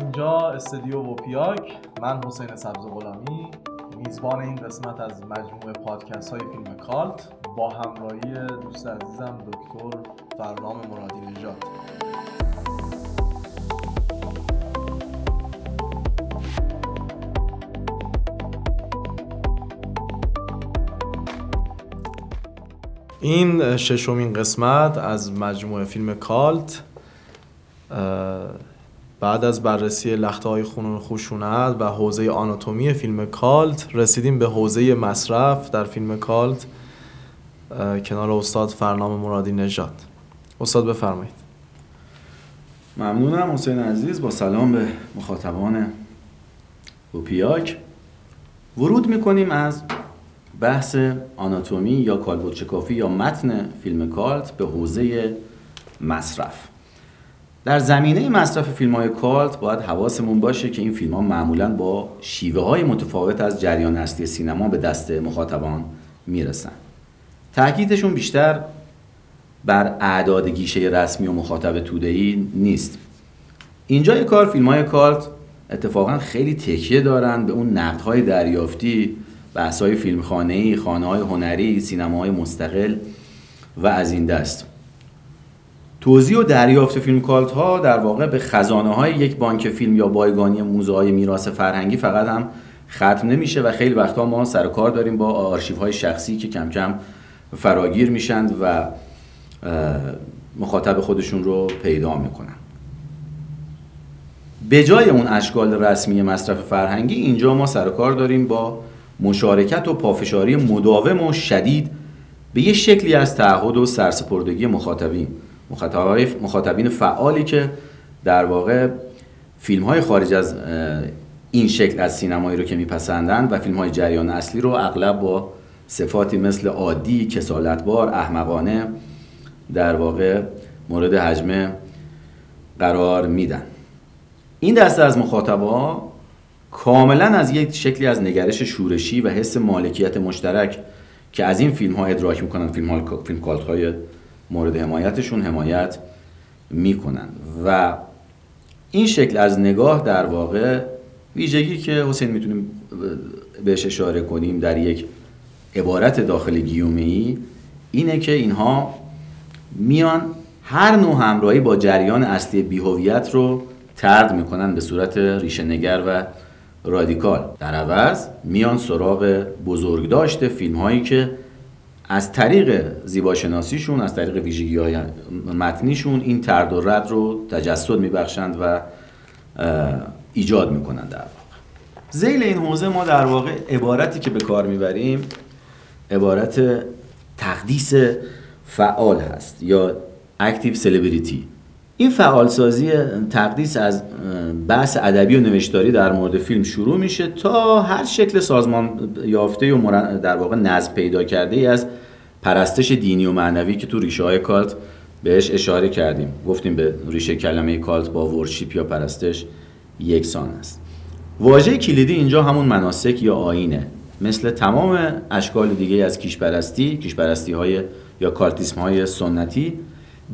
اینجا استودیو وپیاک. من حسین سبز غلامی میزبان این قسمت از مجموعه پادکست های فیلم کالت با همراهی دوست عزیزم دکتر فرنام مرادی نژاد. این ششمین قسمت از مجموعه فیلم کالت بعد از بررسی لخته های خونون خشونت و حوزه آناتومی فیلم کالت رسیدیم به حوزه مصرف در فیلم کالت کنار استاد فرنام مرادی نژاد. استاد بفرمایید. ممنونم حسین عزیز. با سلام به مخاطبان اوپیاک. ورود می‌کنیم از بحث آناتومی یا کالبد کافی یا متن فیلم کالت به حوزه مصرف. در زمینه مصرف فیلم های کالت باید حواسمون باشه که این فیلم ها معمولا با شیوه های متفاوت از جریان اصلی سینما به دست مخاطبان می‌رسن. تاکیدشون بیشتر بر اعداد گیشه رسمی و مخاطب توده‌ای نیست. اینجا کار فیلم های کالت اتفاقا خیلی تکیه دارن به اون نقدهای دریافتی بحث های فیلمخانه‌ای، خانه های هنری، سینماهای مستقل و از این دست. توضیح و دریافت فیلم کالت ها در واقع به خزانه های یک بانک فیلم یا بایگانی موزه های میراث فرهنگی فقط هم ختم نمیشه و خیلی وقتها ما سر کار داریم با آرشیف های شخصی که کم کم فراگیر میشند و مخاطب خودشون رو پیدا می‌کنن. به جای اون اشکال رسمی مصرف فرهنگی اینجا ما سر کار داریم با مشارکت و پافشاری مداوم و شدید به یه شکلی از تعهد و سرسپردگی مخاطبین مخاطبین فعالی که در واقع فیلم های خارج از این شکل از سینمایی رو که میپسندن و فیلم های جریان اصلی رو اغلب با صفاتی مثل عادی، کسالتبار، احمقانه در واقع مورد حجمه قرار میدن. این دسته از مخاطبا کاملا از یک شکلی از نگرش شورشی و حس مالکیت مشترک که از این فیلم ها ادراک می‌کنن فیلم, ها، فیلم کالت های مورد حمایتشون حمایت می‌کنن. و این شکل از نگاه در واقع ویژگی که حسین می‌تونیم بهش اشاره کنیم در یک عبارت داخل گیومه اینه که اینها میان هر نوع همراهی با جریان اصلی بیهویت رو ترد می‌کنن به صورت ریشه نگر و رادیکال. در عوض میان سراغ بزرگ داشته فیلم هایی که از طریق زیباشناسیشون از طریق ویژگی های متنیشون این ترد و رد رو تجسد میبخشند و ایجاد می‌کنند در واقع. زیل این حوزه ما در واقع عبارتی که به کار می‌بریم عبارت تقدیس فعال هست یا active celebration این فعالسازی تقدیس از بحث ادبی و نوشتاری در مورد فیلم شروع میشه تا هر شکل سازمان یافته و در واقع نظم پیدا کرده ای از پرستش دینی و معنوی که تو ریشه های cult بهش اشاره کردیم. گفتیم به ریشه کلمه cult با worship یا پرستش یکسان است. واژه کلیدی اینجا همون مناسک یا آینه. مثل تمام اشکال دیگه از کیشپرستی کیشپرستی های یا کالتیسم های سنتی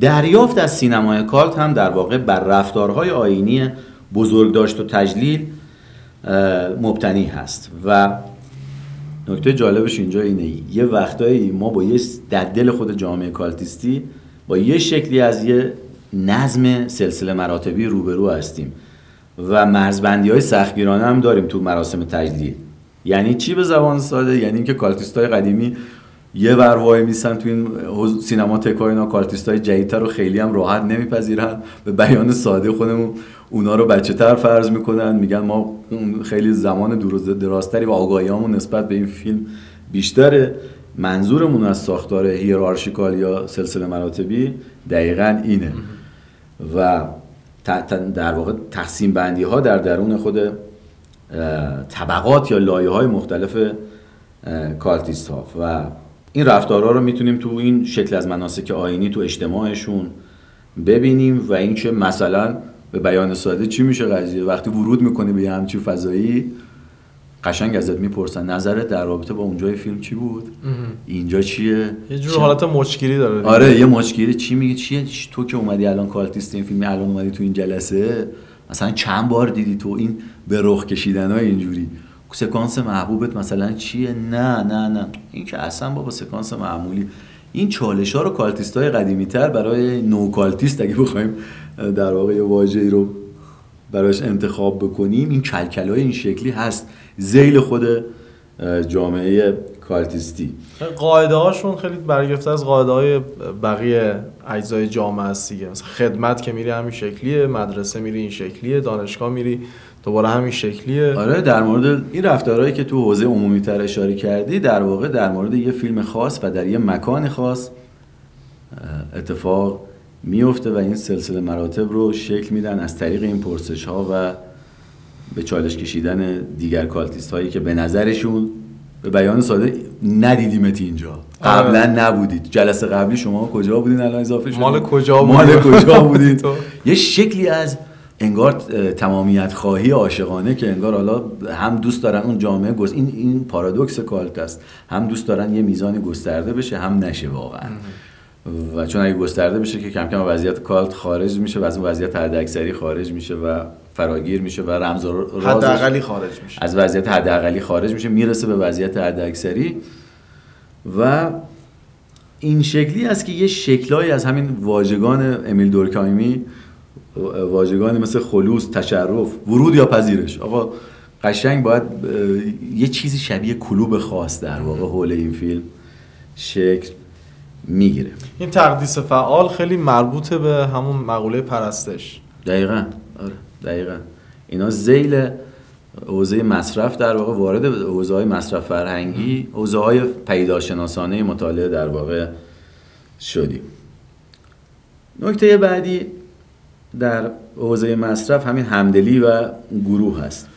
دریافت از سینمای کالت هم در واقع بر رفتارهای آینی بزرگداشت و تجلیل مبتنی هست. و نکته جالبش اینجا اینه یه وقتایی ما با یه در دل خود جامعه کالتیستی با یه شکلی از یه نظم سلسله مراتبی روبرو هستیم و مرزبندی های سختگیرانه هم داریم تو مراسم تجلیل. یعنی چی به زبان ساده؟ یعنی اینکه cultist های قدیمی یه ور وای میسن تو این سینماتکای اینا cultist های جدیدتر رو خیلی هم راحت نمیپذیرن. به بیان ساده خودمون اونا رو بچه تر فرض می‌کنن. میگن ما خیلی زمان درازتری و آگاهیامون نسبت به این فیلم بیشتره. منظورمون از ساختار hierarchical یا سلسله مراتبی دقیقا اینه. و در واقع تقسیم بندی ها در درون خود طبقات یا لایه های مختلف کالتیست ها و این رفتارها رو می‌تونیم تو این شکل از مناسک آینی تو اجتماعشون ببینیم و اینکه مثلا به بیان ساده چی میشه قضیه؟ وقتی ورود می‌کنی به همچین فضایی قشنگ ازت می‌پرسن نظرت در رابطه با اونجای فیلم چی بود؟ اینجا چیه؟ یه جور حالت مشکلی داره آره یه مشکلی. چی میگه چیه؟ تو که اومدی الان cultist این فیلم الان اومدی تو این جلسه مثلا چند بار دیدی تو؟ این به رخ کشیدن های اینجوری. سکانس محبوبت مثلا چیه؟ نه نه نه. این که اصلا با سکانس معمولی. این چالش ها رو cultist های قدیمی تر برای نو cultist اگه بخوایم در واقع یه واژه‌ای رو براش انتخاب بکنیم این کلکل های این شکلی هست. زیل خود جامعه کالتیستی. قاعده هاشون خیلی برگرفته از قاعده های بقیه اجزای جامعه است دیگه. مثلا خدمت که میری همین شکلیه مدرسه میری این شکلیه دانشگاه میری دوباره همین شکلیه. آره در مورد این رفتارهایی که تو حوزه عمومی تر اشاره کردی در واقع در مورد یه فیلم خاص و در یه مکان خاص اتفاق میفته و این سلسله مراتب رو شکل میدن از طریق این پرسش ها و به چالش کشیدن دیگر cultist هایی که به نظرشون به بیان ساده ندیدیمت اینجا. آره. قبلا نبودید. جلسه قبلی شما کجا بودین؟ الان اضافه شد مال کجا مال بودی؟ کجا بودید یه شکلی از انگار تمامیت خواهی عاشقانه که انگار حالا هم دوست دارن اون جامعه گست این این پارادوکس cult است. هم دوست دارن یه میزانی گسترده بشه هم نشه واقعا. و چون اگه گسترده بشه که کم کم وضعیت cult خارج میشه و از اون وضعیت حداکثری خارج میشه و فراگیر میشه و رمز و حداقلی خارج میشه. از وضعیت حداقلی خارج میشه می‌رسه به وضعیت حداکثری. و این شکلی است که یه شکلایی از همین واژگان امیل دورکایمی واژگانی مثل خلوص تشرف ورود یا پذیرش. آقا قشنگ باید یه چیزی شبیه کلوب خاص در واقع حول این فیلم شکل می‌گیره. این تقدیس فعال خیلی مربوطه به همون مقوله پرستش. دقیقا. آره دقیقا. اینا زیل حوزه مصرف در واقع وارد حوزه های مصرف فرهنگی حوزه های پیداشناسانه مطالعه در واقع شدیم. نکته بعدی در حوزه مصرف همین همدلی و گروه هست.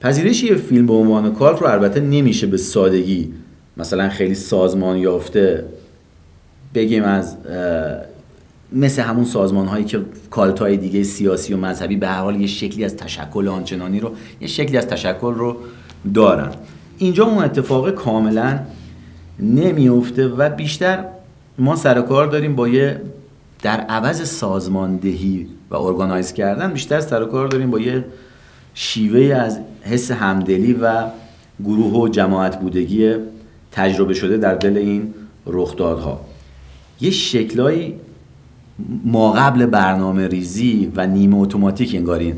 پذیرش یه فیلم به عنوان کالت رو البته نمیشه به سادگی مثلا خیلی سازمان یافته بگیم از مثل همون سازمان هایی که کالت های دیگه سیاسی و مذهبی به هر حال یه شکلی از تشکل آنچنانی رو یه شکلی از تشکل رو دارن. اینجا اون اتفاق کاملا نمیفته و بیشتر ما سر و کار داریم با یه در عوض سازماندهی و ارگانایز کردن بیشتر سر و کار داریم با یه شیوه از حس همدلی و گروه و جماعت بودگی تجربه شده در دل این رخدادها. یه شکلایی ما قبل برنامه ریزی و نیمه اتوماتیک انگار این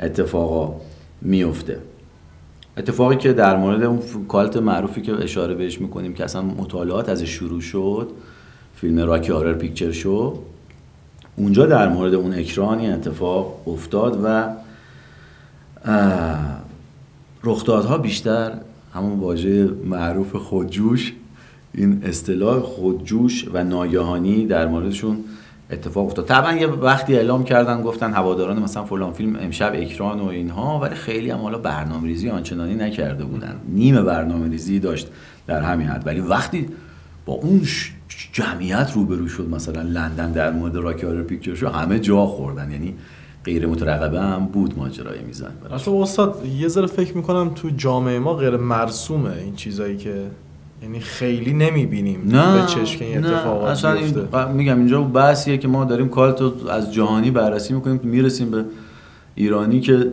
اتفاقا میفته. اتفاقی که در مورد اون کالت معروفی که اشاره بهش می‌کنیم که اصلا مطالعات ازش شروع شد فیلم راکی هارر پیکچر شو اونجا در مورد اون اکران این اتفاق افتاد و رخدادها بیشتر همون واژه معروف خودجوش این اصطلاح خودجوش و ناگهانی در موردشون اتفاق افتاد. طبعا یه وقتی اعلام کردن گفتن هواداران مثلا فلان فیلم امشب اکران و اینها ولی خیلی هم حالا برنامه ریزی آنچنانی نکرده بودن. نیمه برنامه ریزی داشت در همین حد. ولی وقتی با اون جمعیت روبرو شد مثلا لندن در مورد راکی هارر پیکچر شو همه جا خوردن. یعنی غیر مترقبه هم بود ماجرای میزن. اصلا استاد یه ذره فکر می‌کنم تو جامعه ما غیر مرسومه این چیزایی که یعنی خیلی نمی‌بینیم نه به چشم این اتفاقات اصلا این میگم اینجا بحثیه که ما داریم کالت رو از جهانی بررسی می‌کنیم می‌رسیم به ایرانی که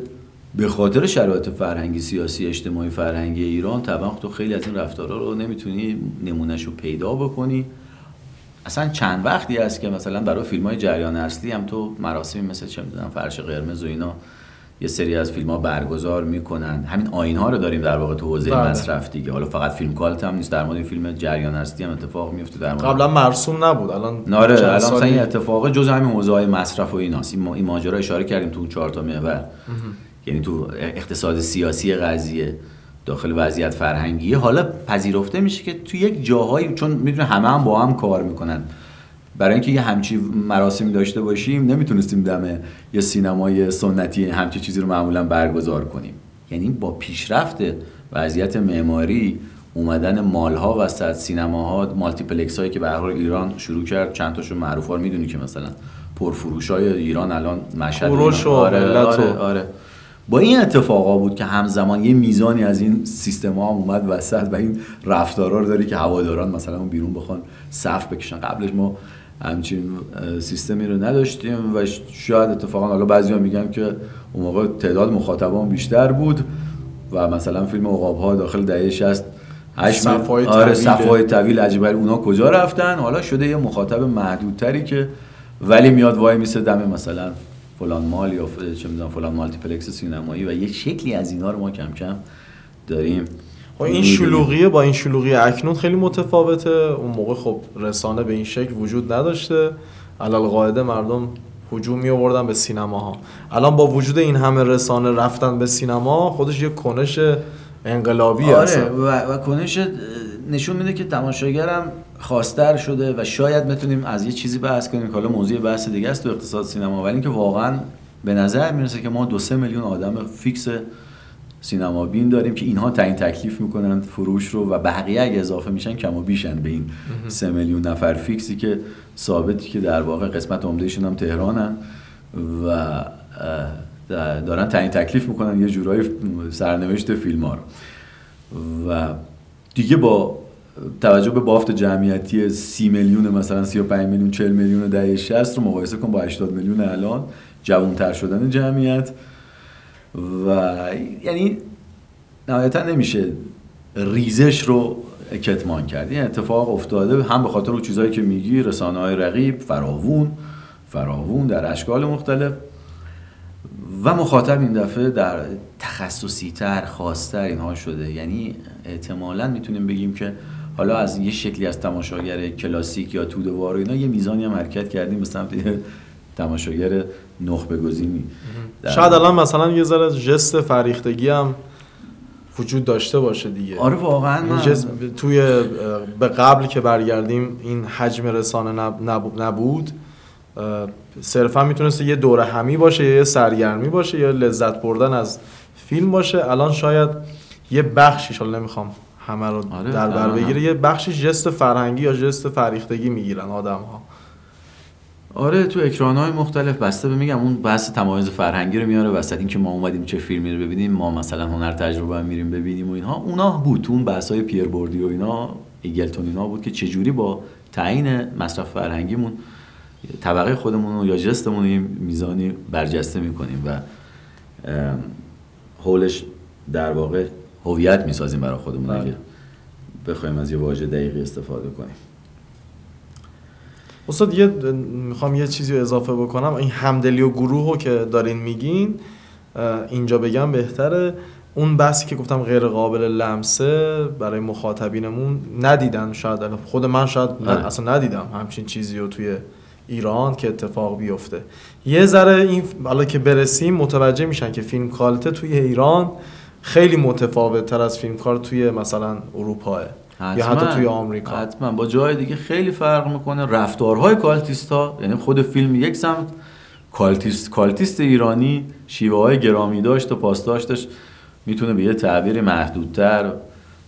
به خاطر شرایط فرهنگی سیاسی اجتماعی فرهنگی ایران طبعا تو خیلی از این رفتارها رو نمی‌تونی نمونهش رو پیدا بکنی. اصلا چند وقتی است که مثلا برای فیلم های جریان اصلی هم تو مراسمی مثل چه می‌دونم فرش قرمز و اینا یه سری از فیلم ها برگزار می‌کنن. همین آین ها رو داریم در واقع تو حوزه بله. مصرف دیگه. حالا فقط فیلم کالت هم نیست. در مورد فیلم جریان اصلی هم اتفاق میفته در مورد قبلا مرسوم نبود. الان چند الان مثلا این اتفاق جز همین حوزه های مصرف و ایناست. این ماجرا اشاره کردیم تو اون چهار تا محور. یعنی تو اقتصاد سیاسی قضیه. داخل وضعیت فرهنگیه حالا پذیرفته میشه که تو یک جاهایی چون می‌دونه همه هم با هم کار می‌کنن. برای اینکه یه همچی مراسمی داشته باشیم نمی‌تونستیم دم یه سینمای سنتی همچی چیزی رو معمولا برگزار کنیم. یعنی با پیشرفت وضعیت معماری اومدن مالها وسط سینماها مالتیپلکس هایی که به هر ایران شروع کرد چند تاشون معروف ها می‌دونی که مثلا پرفروش های ایران الان مشهد و آره, و- آره, آره. با این اتفاقا بود که همزمان یه میزانی از این سیستم ها هم اومد وسط و این رفتارا رو داری که هواداران مثلا اون بیرون بخوان صف بکشن. قبلش ما همچین سیستمی رو نداشتیم و شاید اتفاقا حالا بعضیا میگن که اون موقع تعداد مخاطبان بیشتر بود و مثلا فیلم عقاب ها داخل دهه 60 صفای آره. صفای طویل. عجیبه اونا کجا رفتن؟ حالا شده یه مخاطب محدودتری که ولی میاد وای میسه دم مثلا فلان مال یا چه می‌دونم فلان مالتیپلکس سینمایی و یه شکلی از اینا رو ما کم کم داریم. خب این. شلوغیه با این شلوغی اکنون خیلی متفاوته. اون موقع خب رسانه به این شکل وجود نداشته. علال قاعده مردم هجوم می آوردن به سینماها. الان با وجود این همه رسانه رفتن به سینما خودش یه کنش انقلابی آره اصلا و, و کنش نشون میده که تماشاگرم خواستر شده و شاید بتونیم از یه چیزی بحث کنیم که حالا موضوع بحث دیگه است تو اقتصاد سینما. ولی اینکه واقعا به نظر می‌رسه که ما دو سه میلیون آدم فیکس سینما بین داریم که اینها تعیین تکلیف می‌کنن فروش رو و بقیه اگه اضافه میشن کم و بیشن به این سه میلیون نفر فیکسی که ثابتی که در واقع قسمت عمدهشون هم تهرانن و دارن تعیین تکلیف می‌کنن یه جورایی سرنوشت فیلم ها رو. و دیگه با توجه به بافت جمعیتی سی میلیون مثلا 35 میلیون 40 میلیون دهه 60 رو مقایسه کن با 80 میلیون الان جوانتر شدن جمعیت. و یعنی نهایتا نمیشه ریزش رو کتمان کرد. این اتفاق افتاده هم به خاطر چیزهایی که میگی رسانه های رقیب فراوون فراوون در اشکال مختلف. و مخاطب این دفعه در تخصصی تر خاصتر اینها شده. یعنی احتمالا می‌تونیم بگیم که حالا از یه شکلی از تماشاگر کلاسیک یا تودوار و اینا یه میزانی هم حرکت کردیم به سمت یه تماشاگر نخبه گزینی شاید الان مثلا یه ذره جست فریختگی هم وجود داشته باشه دیگه. آره واقعا جست توی به قبل که برگردیم این حجم رسانه نب- نب- نبود صرفا می‌تونست یه دوره همی باشه یه سرگرمی باشه یا لذت بردن از فیلم باشه. الان شاید یه بخشیش حالا نمی‌خوام همه رو آره، در بر. بگیره یه بخشی جست فرهنگی یا جست فریختگی می‌گیرن آدم ها آره تو اکران های مختلف بسته به میگم اون بحث تمایز فرهنگی رو میاره وسط اینکه ما اومدیم چه فیلمی رو ببینیم ما مثلا هنر تجربه هم میریم ببینیم و اینها. اونا بود تو اون بحث های پیر بوردیو اینا ایگلتون اینا بود که چجوری با تعیین مصرف فرهنگیمون طبقه خودمون رو یا ژستمون یه میزانی برجسته می‌کنیم و ام، حولش در واقع هویت می‌سازیم برای خودمون بله. اگه بخوایم از یه واژه دقیقی استفاده کنیم استاد یه می‌خوام یه چیزی رو اضافه بکنم این همدلی و گروه رو که دارین میگین اینجا بگم بهتره اون بحثی که گفتم غیر قابل لمسه برای مخاطبینمون ندیدن شاید خود من شاید آره. اصلا ندیدم همچین چیزی رو توی ایران که اتفاق بیفته. یه ذره این حالا که برسیم متوجه میشن که فیلم کالته توی ایران خیلی متفاوت تر از فیلم کار توی مثلا اروپاه یا حتی توی آمریکا. حتما. با جای دیگه خیلی فرق می‌کنه. رفتارهای cultist ا یعنی خود فیلم یک سمت cultist cultist ایرانی شیوه های گرامی داشت و پاسداشتش می‌تونه به یه تعبیر محدودتر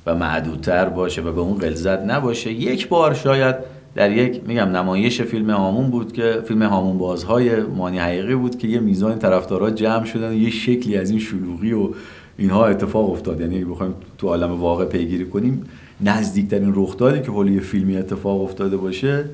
و معدودتر باشه و به اون غلظت نباشه. یک بار شاید در یک میگم نمایش فیلم هامون بود که فیلم هامون بازهای مانی حقیقی بود که یه میزان طرفدارا جمع شدن و یه شکلی از این شلوغی و اینها اتفاق افتاد. یعنی بخوایم تو عالم واقع پیگیری کنیم نزدیکترین رخدادی که حول یه فیلمی اتفاق افتاده باشه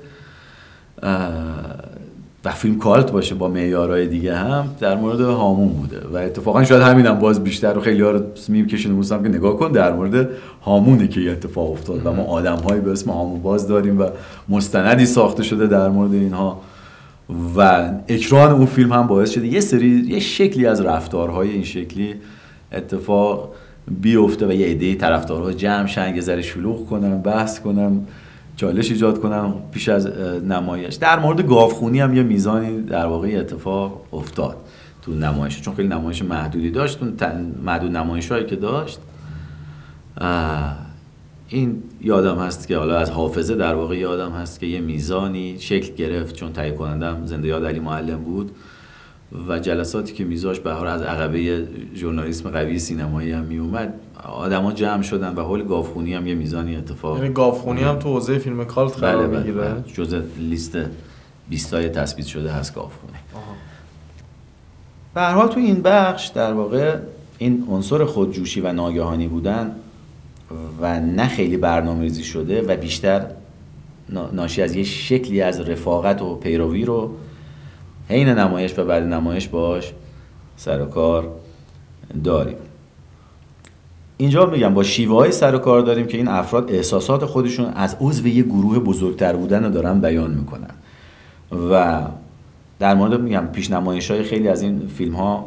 و فیلم کالت باشه با معیارهای دیگه هم در مورد هامون بوده. و اتفاقا شاید همینم باز بیشتر و خیلی ها رو میم کشیده که نگاه کن در مورد هامونه که یه اتفاق افتاد و ما آدمهایی به اسم هامون باز داریم و مستندی ساخته شده در مورد اینها. و اکران اون فیلم هم باعث شده یه سری یه شکلی از رفتارهای این شکلی اتفاق بیفته و یه عده طرفدارها جمع شن یه ذره شلوغ کنن بحث کنن. چالش ایجاد کنن پیش از نمایش. در مورد گاوخونی هم یه میزانی در واقع اتفاق افتاد تو نمایش چون خیلی نمایش محدودی داشت. اون محدود نمایش هایی که داشت این یادم هست که حالا از حافظه در واقع یادم هست که یه میزانی شکل گرفت چون تهیه کنندم زنده یاد علی معلم بود. و جلساتی که میذاش به هر از عقبه ژورنالیسم قوی سینمایی هم میومد آدما جمع شدن و حول گاوخونی هم یه میزانی اتفاق یعنی گاوخونی هم تو حوزه فیلم کالت بله قرار بله, می‌گیره. بله. جز لیست 20 های تثبیت شده هست گاوخونه. به هر حال تو این بخش در واقع این عنصر خودجوشی و ناگهانی بودن و نه خیلی برنامه‌ریزی شده و بیشتر ناشی از یه شکلی از رفاقت و پیروی رو حین نمایش و بعد نمایش باش سر و کار داریم. اینجا میگم با شیوه های سر و کار داریم که این افراد احساسات خودشون از عضو یه گروه بزرگتر بودن رو دارن بیان می‌کنن. و در مورد میگم پیش نمایش های خیلی از این فیلم ها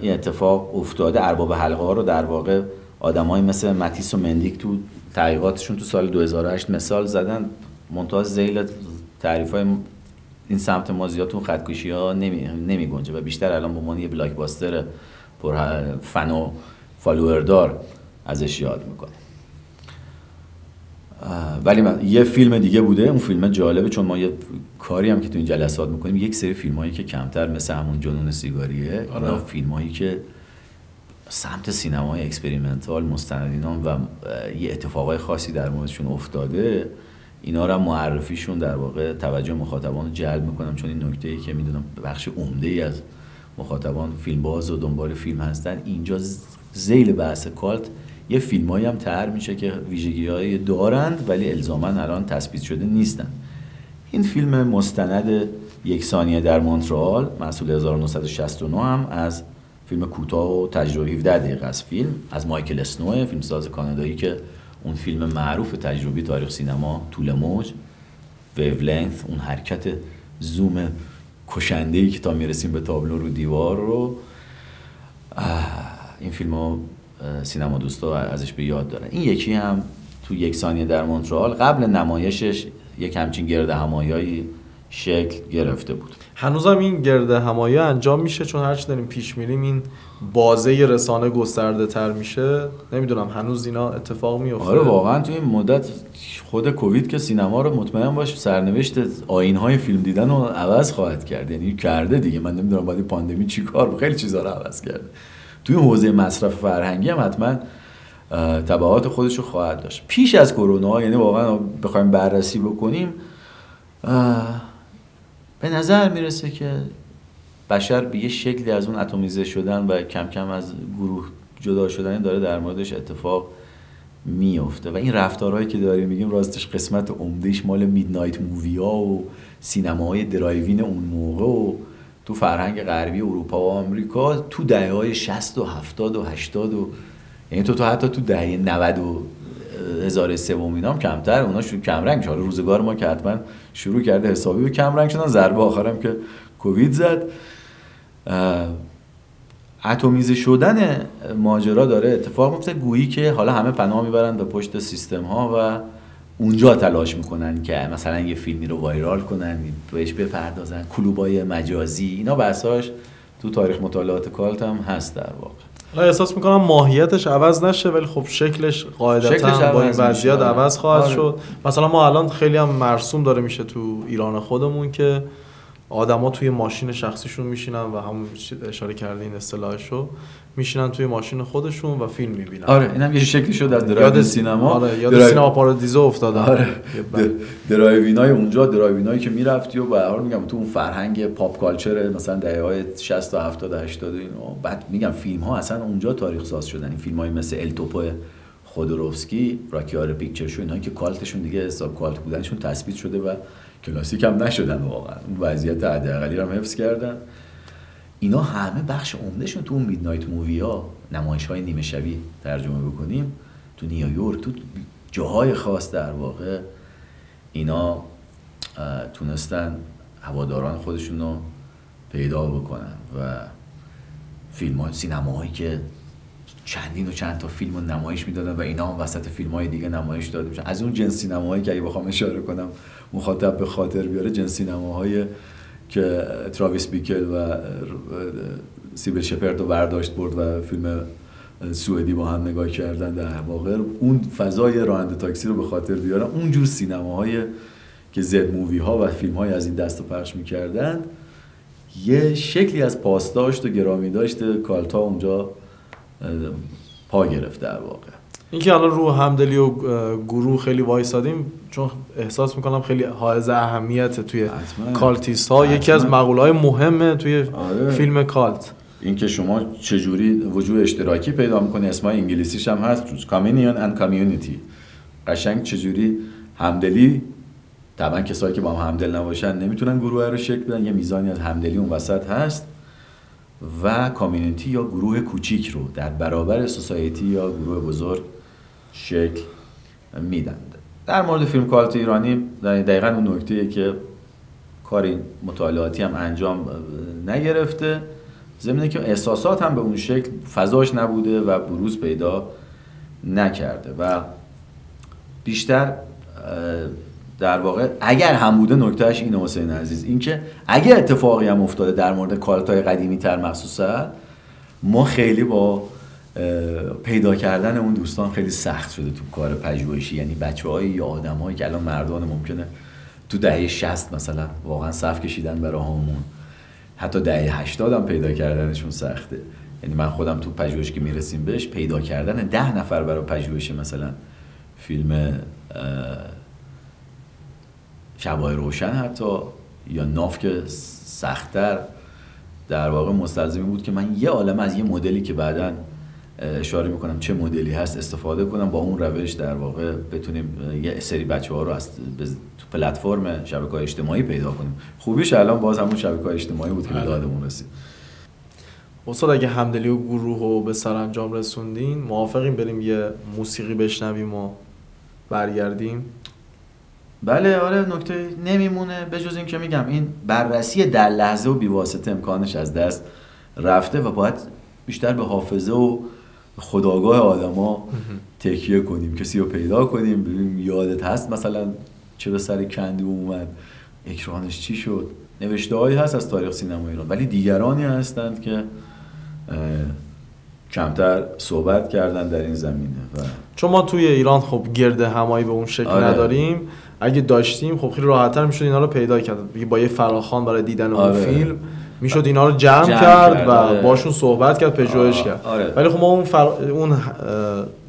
این اتفاق افتاده. ارباب حلقه ها رو در واقع آدمایی مثل متیس و مندیک تو تحقیقاتشون تو سال 2008 مثال زدن. منتها زیل تعریف های این سمت مازیاتون خطکشی ها نمی, نمی گنجه و بیشتر الان به عنوان یه بلاک باستر پر فن و فالووردار ازش یاد می‌کنه ولی من یه فیلم دیگه بوده اون فیلم جالبه چون ما یه کاری هم که تو این جلسات می‌کنیم یک سری فیلم هایی که کمتر مثل همون جنون سیگاریه آره. فیلم هایی که سمت سینمای اکسپریمنتال مستندینان و یه اتفاقای خاصی در موردشون افتاده اینا رو معرفیشون در واقع توجه مخاطبان رو جلب می‌کنم چون این نکته ای که می‌دونم بخش عمده ای از مخاطبان فیلم باز و دنبال فیلم هستن اینجا زیل بحث کالت یه فیلمایی هم تر میشه که ویژگی دارند ولی الزاما الان تثبیت شده نیستن. این فیلم مستند یک ثانیه در مونترال محصول 1969 هم از فیلم کوتاه و تجربه 17 دقیقه از فیلم از مایکل اسنو فیلمساز کانادایی که اون فیلم معروف تجربی تاریخ سینما طول موج ویولنث اون حرکت زوم کشنده که تا می‌رسیم به تابلو رو دیوار رو. این فیلم ها سینما دوستا ازش به یاد دارن. این یکی هم تو یک ثانیه در مونترال قبل نمایشش یک همچین گرد همایایی شکل گرفته بود. هنوزم این گرد همایی انجام میشه چون هرچی داریم پیش میریم این بازه رسانه گسترده تر میشه. نمی‌دونم هنوز اینا اتفاق میفته آره واقعا تو این مدت خود کووید که سینما رو مطمئن باش سرنوشت آین های فیلم دیدن رو عوض خواهد کرد. یعنی کرده دیگه. من نمی‌دونم بعد پاندمی چی کار خیلی چیزا رو عوض کرده. توی حوزه مصرف فرهنگی هم حتما تبعات خودش رو خواهد داشت. پیش از کرونا یعنی واقعا بخوایم بررسی بکنیم به نظر می‌رسه که بشر به یه شکلی از اون اتمیزه شدن و کم کم از گروه جدا شدن داره در موردش اتفاق میفته. و این رفتارهایی که داریم میگیم راستش قسمت عمدهش مال midnight movie ها و سینماهای drive-in اون موقع و تو فرهنگ غربی اروپا و آمریکا تو دهه های 60 و 70 و 80 و یعنی تو تو حتی تو دهه 90 و هزاره سوم هم کمتر اونا شروع کمرنگ شد. روزگار ما که حتما شروع کرده حسابی به کمرنگ شدن. ضربه آخرم که کووید زد. اتمیزه شدن ماجرا داره. اتفاق میفته گویی که حالا همه پناه می‌برن به پشت سیستم ها و اونجا تلاش می‌کنن که مثلا یه فیلمی رو وایرال کنن بهش بپردازن. کلوبای مجازی. اینا بحثاش تو تاریخ مطالعات کالت هم هست در واقع. احساس می‌کنم ماهیتش عوض نشه ولی خب شکلش قاعدتا با این وضعیت عوض خواهد آره. شد. مثلا ما الان خیلی هم مرسوم داره میشه تو ایران خودمون که آدما توی ماشین شخصیشون میشینن و هم اشاره کردین اصطلاحشو. میشینن توی ماشین خودشون و فیلم می‌بینن. آره اینم یه شکلی شد از درایو سینما. آره یاد درایو... سینما پارادیزو افتادن. آره. drive-in ای اونجا drive-in ایی که می‌رفتی و به هر میگم تو اون فرهنگ pop culture مثلا دهه های 60 تا 70 و 80 اینو بعد میگم فیلم ها اصلا اونجا تاریخ ساز شدن. این فیلم های مثل التوپو خودوروفسکی Rocky Horror Picture Show اینا که cult شون دیگه حساب cult بودنشون تثبیت شده و کلاسیک هم نشدن واقعا. اون وضعیت حداقلی رو هم حفظ کردن. اینا همه بخش عمدهشون تو اون midnight movie ها نمایش های نیمه شبی ترجمه بکنیم تو نیویورک تو جاهای خاص در واقع اینا تونستن هواداران خودشون رو پیدا بکنن و فیلم های سینماهایی که چندین و چند تا فیلم رو نمایش می‌دادن و اینا هم وسط فیلم های دیگه نمایش داده میشن. از اون جنس سینماهایی که اگه بخوام اشاره کنم مخاطب به خاطر بیاره جنس سینماهای که تراویس بیکل و سیبل شپرد رو برداشت برد و فیلم سوئدی با هم نگاه کردن در واقع. اون فضای راننده تاکسی رو به خاطر بیارن. اونجور سینماهای که زد مووی ها و فیلم های از این دست پخش می‌کردن یه شکلی از پاسداشت و گرامی داشت cult ا اونجا پا گرفت در واقع. اینکه الان رو همدلی و گروه خیلی وایسادیم چون احساس می‌کنم خیلی حائز اهمیت توی cultist ها یکی از مقوله های مهمه توی آره. فیلم cult. اینکه شما چجوری وجود اشتراکی پیدا می‌کنی اسمای انگلیسیش هم هست communion and community قشنگ چجوری همدلی طبعا کسایی که با هم همدل نباشن نمی‌تونن گروه رو شکل بدن یه میزانی از همدلی اون وسط هست و کامیونیتی یا گروه کوچیک رو در برابر سوسایتی یا گروه بزرگ شکل میدن در مورد فیلم کالت ایرانی دقیقا اون نکته که کاری مطالعاتی هم انجام نگرفته. زمینه که احساسات هم به اون شکل فضاش نبوده و بروز پیدا نکرده و بیشتر در واقع اگر هم بوده نکتهش اینه حسین عزیز. اینکه اگر اتفاقی هم افتاده در مورد کالتای قدیمی تر مخصوصا ما خیلی با پیدا کردن اون دوستان خیلی سخت شده تو کار پژوهشی. یعنی بچه های یا آدم که الان مردان ممکنه تو دهه 60 مثلا واقعا صف کشیدن برای همون حتی دهه 80 هم پیدا کردنشون سخته. یعنی من خودم تو پژوهش که می‌رسیم بهش پیدا کردن ده نفر برای پژوهش مثلا فیلم شبای روشن حتی یا ناف که سختتر. در واقع مستلزمی بود که من یه عالم از یه مدلی که بعدا اشاره می‌کنم چه مدلی هست استفاده کنم با اون روش در واقع بتونیم یه سری بچه ها رو از تو پلتفرم شبکه های اجتماعی پیدا کنیم. خوبیش الان باز همون شبکه های اجتماعی بود که به بله. دادمون رسید. استاد اگه همدلی و گروه رو به سرانجام رسوندین موافقیم بریم یه موسیقی بشنویم و برگردیم؟ بله آره نکته نمیمونه. به جز این که میگم این بررسی در لحظه و بیواسطه امکانش از دست رفته و باید بیشتر به حافظه و خداگاه آدما تکیه کنیم کسی رو پیدا کنیم. ببینیم یادت هست مثلا چه به سر کندی اومد. اکرانش چی شد؟ نوشته هایی هست از تاریخ سینما ایران ولی دیگرانی هستند که کمتر صحبت کردن در این زمینه و چون ما توی ایران خب گرد همایی به اون شکل آره. نداریم. اگه داشتیم خب خیلی راحتتر می‌شد اینا رو پیدا کرد با یه فراخان برای دیدن اون آره. فیلم. می‌شد اینا رو جمع, جمع کرد, و آره. باشون صحبت کرد پژوهش کرد. آره. ولی خب ما اون فر... اون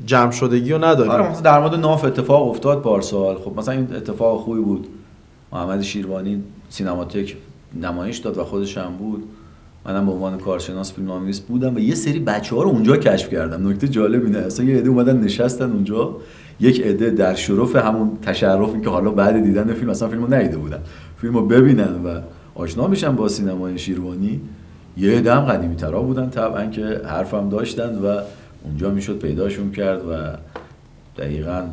جمع شدگی رو نداریم. آره در مورد ناف اتفاق افتاد پارسال خب مثلا این اتفاق خوبی بود. محمد شیروانی سینماتک نمایش داد و خودش هم بود. منم به عنوان کارشناس فیلم بودم و یه سری بچه ها رو اونجا کشف کردم. نکته جالب اینه. اصلا یه عده اومدن نشستن اونجا. یک عده در شرف همون تشرفی که حالا بعد دیدن فیلم اصلا فیلمو ندیده بودن. فیلمو ببینن و آشنا میشن با سینمای شیروانی. یه هم قدیمی ترا بودن طبعا که حرفم داشتن و اونجا می‌شد پیداشون کرد و دقیقا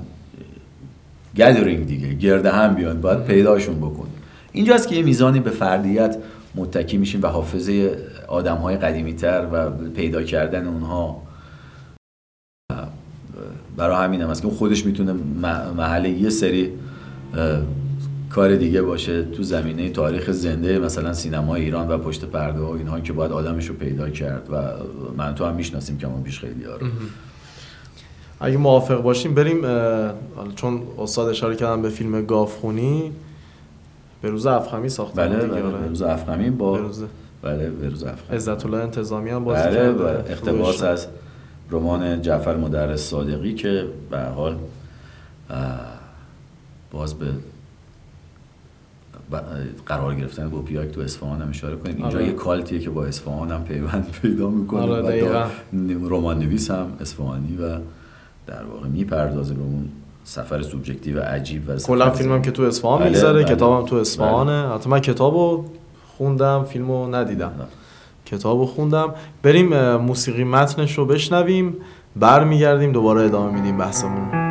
گدرینگ دیگه گرده هم بیان باید پیداشون بکنیم اینجاست که یه میزانی به فردیت متکی میشیم و حافظه آدم های قدیمی تر و پیدا کردن اونها برای همین هم است که خودش می‌تونه محل یه سری کار دیگه باشه تو زمینه تاریخ زنده مثلا سینما ایران و پشت پرده و اینها که باید آدمش رو پیدا کرد و من تو هم می‌شناسیم که ما پیش خیلی رو. اگه موافق باشیم بریم چون استاد اشاره کردن به فیلم گافخونی به روز افخمی ساختن بله بله به روز افخمی با بله به روز افخمی. عزت الله انتظامی هم بازی بله بله اقتباس از رمان جعفر مدرس صادقی که به حال باز به قرار گرفتن با پیاک تو اصفهان هم اشاره کنیم اینجا آره. یه کالتیه که با اصفهان هم پیوند پیدا می‌کنه آره و رمان نویس هم اصفهانی و در واقع می‌پردازه به اون سفر سوبژکتیو عجیب و کلا فیلمم که تو اصفهان بله، می‌ذاره بله. کتابم تو اصفهانه بله. حتی من کتابو خوندم فیلمو ندیدم بله. کتابو خوندم بریم موسیقی متنش رو بشنویم برمیگردیم دوباره ادامه میدیم بحثمون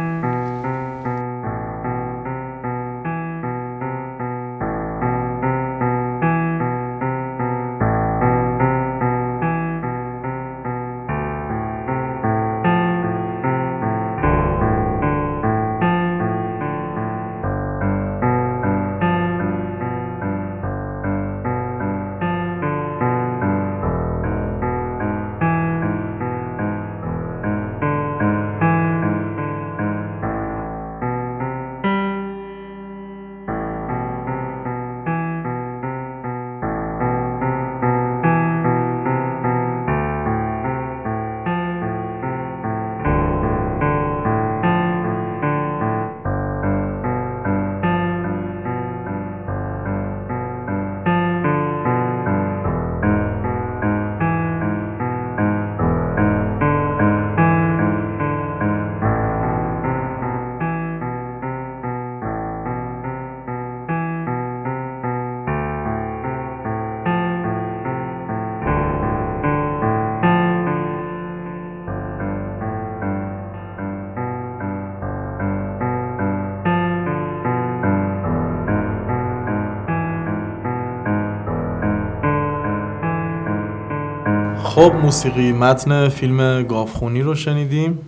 خب موسیقی متن فیلم گافخونی رو شنیدیم.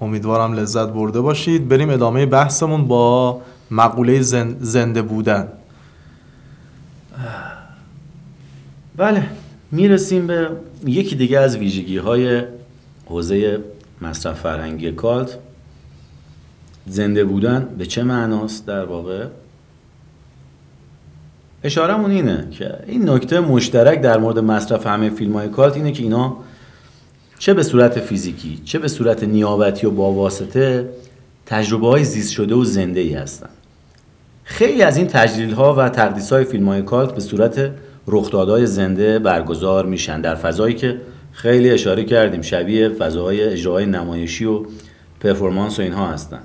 امیدوارم لذت برده باشید. بریم ادامه بحثمون با مقوله زنده بودن. بله می‌رسیم به یکی دیگه از ویژگی های حوزه مصرف فرهنگی کالت. زنده بودن به چه معناست در واقع؟ اشارمون اینه که این نکته مشترک در مورد مصرف همه فیلم های کالت اینه که اینا چه به صورت فیزیکی چه به صورت نیابتی و با واسطه تجربه های زیست شده و زنده ای هستن. خیلی از این تجلیل ها و تقدیس های فیلم های کالت به صورت رخدادهای زنده برگزار میشن در فضایی که خیلی اشاره کردیم شبیه فضاهای اجراهای نمایشی و پرفورمانس و اینها هستن.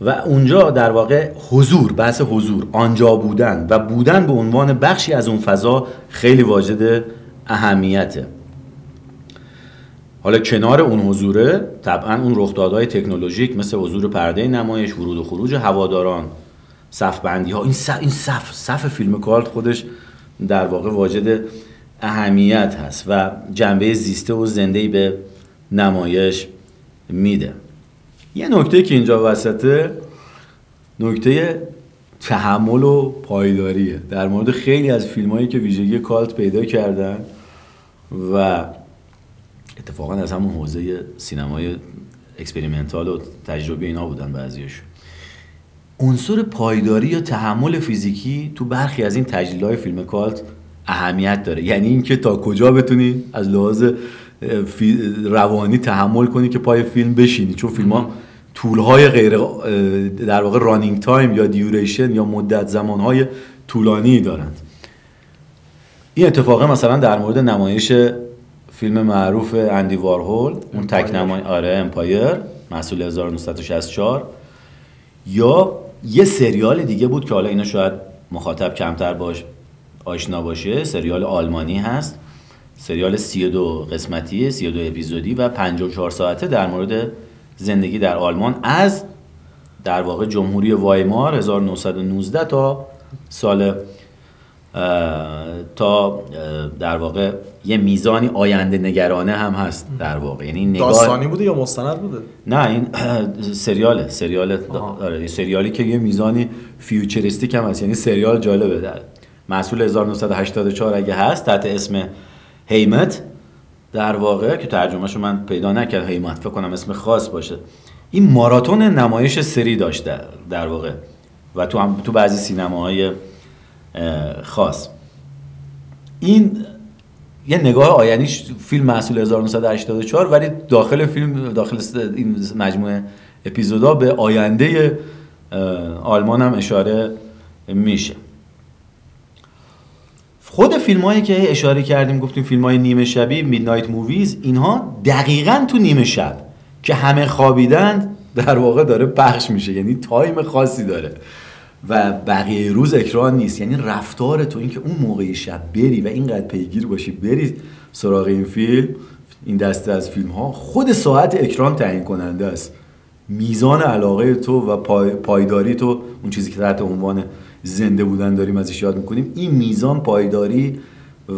و اونجا در واقع حضور بحث حضور آنجا بودن و بودن به عنوان بخشی از اون فضا خیلی واجد اهمیته. حالا کنار اون حضوره طبعا اون رخدادهای تکنولوژیک مثل حضور پرده نمایش ورود و خروج هواداران صف بندی ها این صف این صف صف فیلم کالت خودش در واقع واجد اهمیت هست و جنبه زیسته و زنده به نمایش میده. یه نکته که اینجا وسطه نکته تحمل و پایداریه. در مورد خیلی از فیلم هایی که ویژگی cult پیدا کردن و اتفاقا از همون حوزه سینمای experimental و تجربی اینا بودن بعضیشون عنصر پایداری یا تحمل فیزیکی تو برخی از این تجلی های فیلم cult اهمیت داره. یعنی اینکه تا کجا بتونی از لحاظ روانی تحمل کنی که پای فیلم بشینی. چون فیلم ها طول های غیر در واقع running time یا duration یا مدت زمان های طولانی دارند. این اتفاقه مثلا در مورد نمایش فیلم معروف اندی وارهول اون تک نمای آره Empire محصول 1964 یا یه سریال دیگه بود که حالا اینا شاید مخاطب کمتر باش آشنا باشه سریال آلمانی هست. سریال 32 قسمتی 32 اپیزودی و 54 ساعته در مورد زندگی در آلمان از در واقع جمهوری وایمار 1919 تا سال تا در واقع یه میزانی آینده نگرانه هم هست در واقع. یعنی نگاه داستانی بوده یا مستند بوده؟ نه این سریاله سریال آره سریالی که یه میزانی فیوچریستیک هم هست. یعنی سریال جالبه. در محصول 1984 اگه هست تحت اسم هیمت در واقع که ترجمهشو من پیدا نکردم هیمت فکر کنم اسم خاص باشه. این ماراتون نمایش سری داشته در واقع و تو هم تو بعضی سینماهای خاص. این یه نگاه آیینی فیلم محصول 1984 ولی داخل فیلم داخل این مجموعه اپیزودا به آینده آلمان هم اشاره میشه. خود فیلم هایی که اشاره کردیم گفتیم فیلم های نیمه شبی midnight movies اینها دقیقا تو نیمه شب که همه خوابیدند در واقع داره پخش میشه. یعنی تایم خاصی داره و بقیه روز اکران نیست. یعنی رفتار تو اینکه اون موقع شب بری و اینقدر پیگیر باشی بری سراغ این فیلم این دسته از فیلم ها خود ساعت اکران تعیین کننده است. میزان علاقه تو و پایداری تو اون چیزی که تحت عنوان زنده بودن داریم ازش یاد می‌کنیم. این میزان پایداری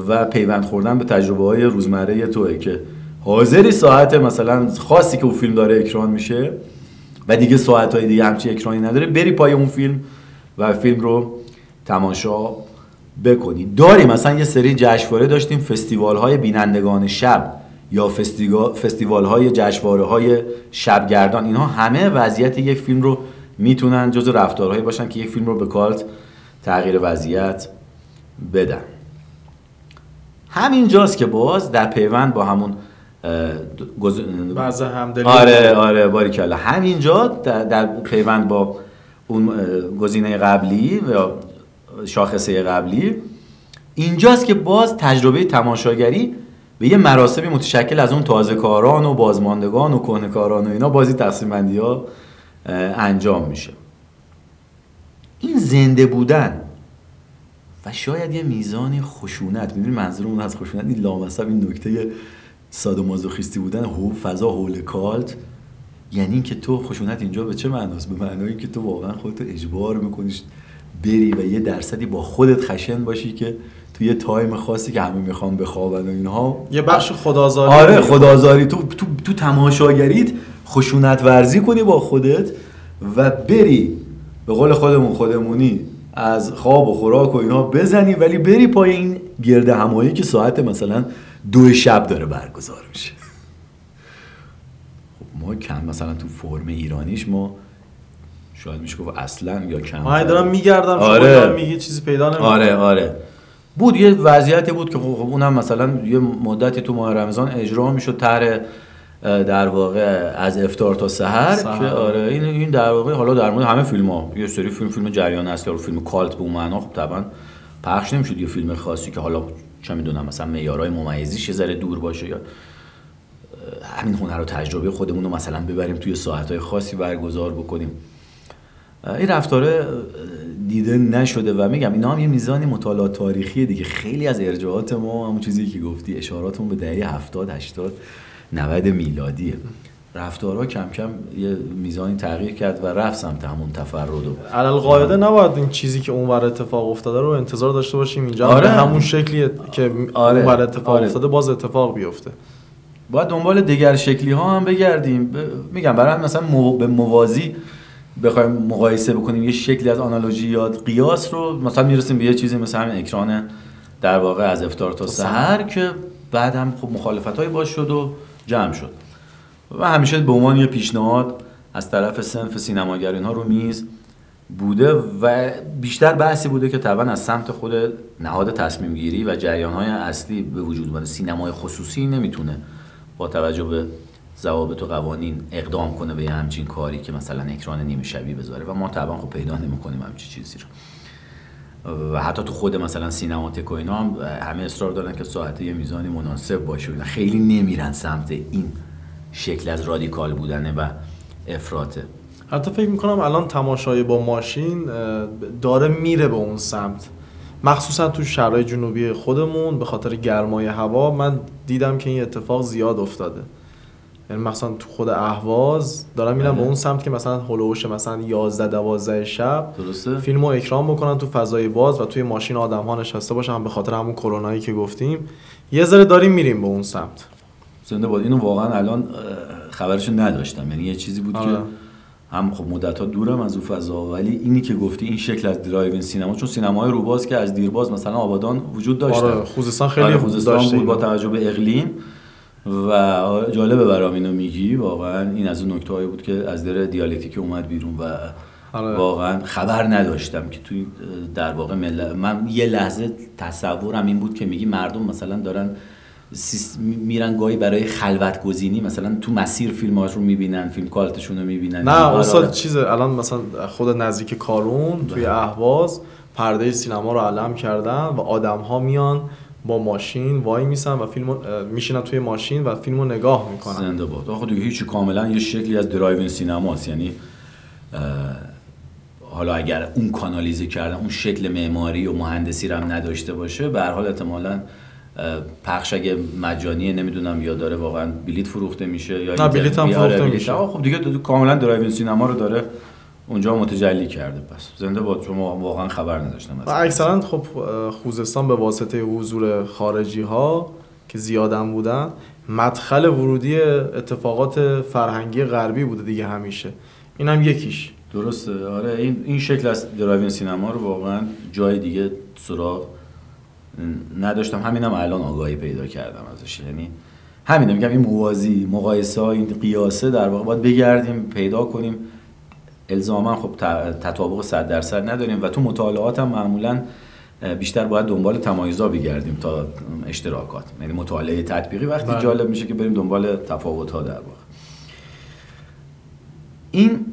و پیوند خوردن به تجربه های روزمره توه که حاضری ساعت مثلا خاصی که اون فیلم داره اکران میشه و دیگه ساعت های دیگه همچی اکرانی نداره بری پای اون فیلم و فیلم رو تماشا بکنی. داریم مثلا یه سری جشنواره داشتیم فستیوال های بینندگان شب یا فستیوال های جشنواره های شبگردان اینها همه وضعیت یک فیلم رو می‌تونن جزو رفتارهایی باشن که یک فیلم رو به کالت تغییر وضعیت بدن. همینجاست که باز در پیوند با همون گز... آره آره باریکلا. همینجا در, در پیوند با اون گزینه قبلی و شاخصه قبلی اینجاست که باز تجربه تماشاگری به یه مراسمی متشکل از اون تازه کاران و بازماندگان و کاران و اینا بازی تقسیم بندی ها انجام میشه. این زنده بودن و شاید یه میزانی خشونت می‌دونی منظورمون از خشونت این لامصب این نکته سادومازوخیستی بودن هو فضا حول کالت. یعنی اینکه تو خشونت اینجا به چه معناست؟ به معنای اینکه تو واقعا خودت اجبار می‌کنی بری و یه درصدی با خودت خشن باشی که توی تایم خاصی که همه می‌خوان بخوابن و اینها. یه بخش خدازاری آره خدازاری. تو تو تو تماشاگریت خشونت ورزی کنی با خودت و بری به قول خودمون خودمونی از خواب و خوراک و اینها بزنی ولی بری پای این گرد همایی که ساعت مثلا دو شب داره برگزار میشه. خب ما کم مثلا تو فرم ایرانیش ما شاید میشه گفت اصلا یا کم من دارم میگردم آره. میگی چیزی پیدا نمی‌کنم. آره آره. بود یه وضعیتی بود که خب خب اونم مثلا یه مدتی تو ماه رمضان اجرا می‌شد تر در واقع از افتار تا سحر. که آره این این در واقع حالا در مورد همه فیلم ها یه سری فیلم فیلم جریان اصلی رو فیلم کالت به اون معنا خب طبعا پخش نمی‌شد. یه فیلم خاصی که حالا چه می‌دونم مثلا معیارهای ممیزیش یه ذره دور باشه یا همین هنر و تجربه خودمون رو مثلا ببریم توی ساعتهای خاصی برگزار بکنیم. این رفتاره دیده نشده و میگم اینا هم یه میزانی مطالعات تاریخی دیگه. خیلی از ارجاعات ما همون چیزی که گفتی اشاراتمون به دهه 70 80 90 میلادیه رفتارها کم کم یه میزانی تغییر کرد و رفت سمت همون تفرد و علل قاعده نباید این چیزی که اونور اتفاق افتاده رو انتظار داشته باشیم اینجا آره. همون شکلی که آره. اونور اتفاق آره. افتاده باز اتفاق بیفته باید دنبال دیگر شکلی ها هم بگردیم ب- میگم برای مثلا مو- به موازی بخوایم مقایسه بکنیم یه شکلی از آنالوژی یا قیاس رو مثلا می‌رسیم به یه چیزی مثل همین اکران در واقع از افتار تا سحر که بعد هم خب مخالفت های باش شد و جمع شد. و همیشه به عنوان یه پیشنهاد از طرف سنف سینماگرین ها رو میز بوده و بیشتر بحثی بوده که طبعا از سمت خود نهاد تصمیم گیری و جریان های اصلی به وجود اومده. سینمای خصوصی نمی‌تونه با توجه به ضوابط و قوانین اقدام کنه به یه همچین کاری که مثلا اکران نیمه شبی بذاره و ما طبعا خب پیدا نمی‌کنیم همچین چیزی رو. و حتی تو خود مثلا سینماتک و اینا هم همه اصرار دارن که ساعت یه میزانی مناسب باشه خیلی نمیرن سمت این شکل از رادیکال بودنه و افراطه. حتی فکر می‌کنم الان تماشای با ماشین داره میره به اون سمت. مخصوصا تو شهرهای جنوبی خودمون به خاطر گرمای هوا من دیدم که این اتفاق زیاد افتاده. یعنی مثلا تو خود اهواز دارن میرن بله. به اون سمت که مثلا هلوش مثلا 11 12 شب درسته. فیلم رو اکرام بکنن تو فضای باز و توی ماشین آدم ها نشسته باشن به خاطر همون کرونایی که گفتیم. یه ذره داریم میریم به اون سمت. زنده باد. اینو واقعا الان خبرشو نداشتم. یعنی یه چیزی بود آره. که هم خب مدت ها دورم از اون فضا ولی اینی که گفتی این شکل از درایوین سینما چون سینمای روباز که از دیرباز مثلا آبادان وجود داشت آره خوزستان خیلی آره خوزستان داشته بود با. توجه به اقلیم. و جالبه برام اینو میگی واقعا این از اون نکته هایی بود که از در دیالکتیک اومد بیرون و آره. واقعا خبر نداشتم که توی در واقع مل... من یه لحظه تصورم این بود که میگی مردم مثلا دارن سیس- میرن گاهی برای خلوت گزینی مثلا تو مسیر فیلماش رو می‌بینن فیلم کالتشون رو می‌بینن نه استاد آره. چیز الان مثلا خود نزدیک کارون توی اهواز پرده سینما رو علم کردن و آدم ها میان با ماشین وای میسن و فیلم میشینن توی ماشین و فیلم رو نگاه می‌کنن زنده باد آخه دیگه هیچی کاملا یه شکلی از درایوین سینماست یعنی حالا اگر اون کانالیزه کردن اون شکل معماری و مهندسی رو هم نداشته باشه به هر حال احتمالاً پخش اگه مجانیه نمی‌دونم یا داره واقعا بلیت فروخته میشه یا نه، بلیت هم آره، فروخته. میشه. خب دیگه دو- کاملا درایوین سینما رو داره اونجا متجلی کرده. پس زنده باد شما واقعا خبر نداشتم و. اکثرا خب خوزستان به واسطه حضور خارجی ها که زیادم بودن مدخل ورودی اتفاقات فرهنگی غربی بوده دیگه همیشه. این هم یکیش. درسته. آره این این شکل از درایوین سینما رو واقعا جای دیگه سراغ نداشتم. همینم الان آگاهی پیدا کردم ازش. یعنی همینه میگم این موازی مقایسه ها این قیاسه در واقع باید بگردیم پیدا کنیم. الزاما خب تطابق 100 درصد نداریم و تو مطالعات هم معمولا بیشتر باید دنبال تمایزا بگردیم تا اشتراکات یعنی مطالعه تطبیقی وقتی بله. جالب میشه که بریم دنبال تفاوت ها در واقع این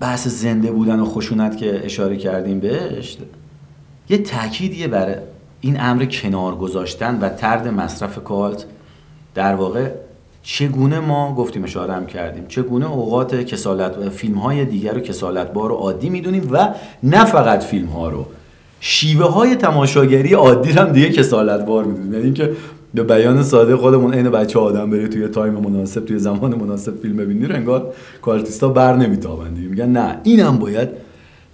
بحث زنده بودن و خشونت که اشاره کردیم بهش یه تأکیدیه برای این امر کنار گذاشتن و ترد مصرف کالت در واقع چگونه ما گفتیم اشاره هم کردیم چگونه اوقات کسالت فیلم های دیگر رو کسالتبار و عادی می‌دونیم و نه فقط فیلم ها رو. شیوه های تماشاگری عادی رو هم دیگه کسالتبار می‌دونیم. یعنی اینکه به بیان ساده خودمون عین بچه آدم بری توی تایم مناسب توی زمان مناسب فیلم ببینی رو انگار cultist ا بر نمیتابن دیگه. میگن نه اینم باید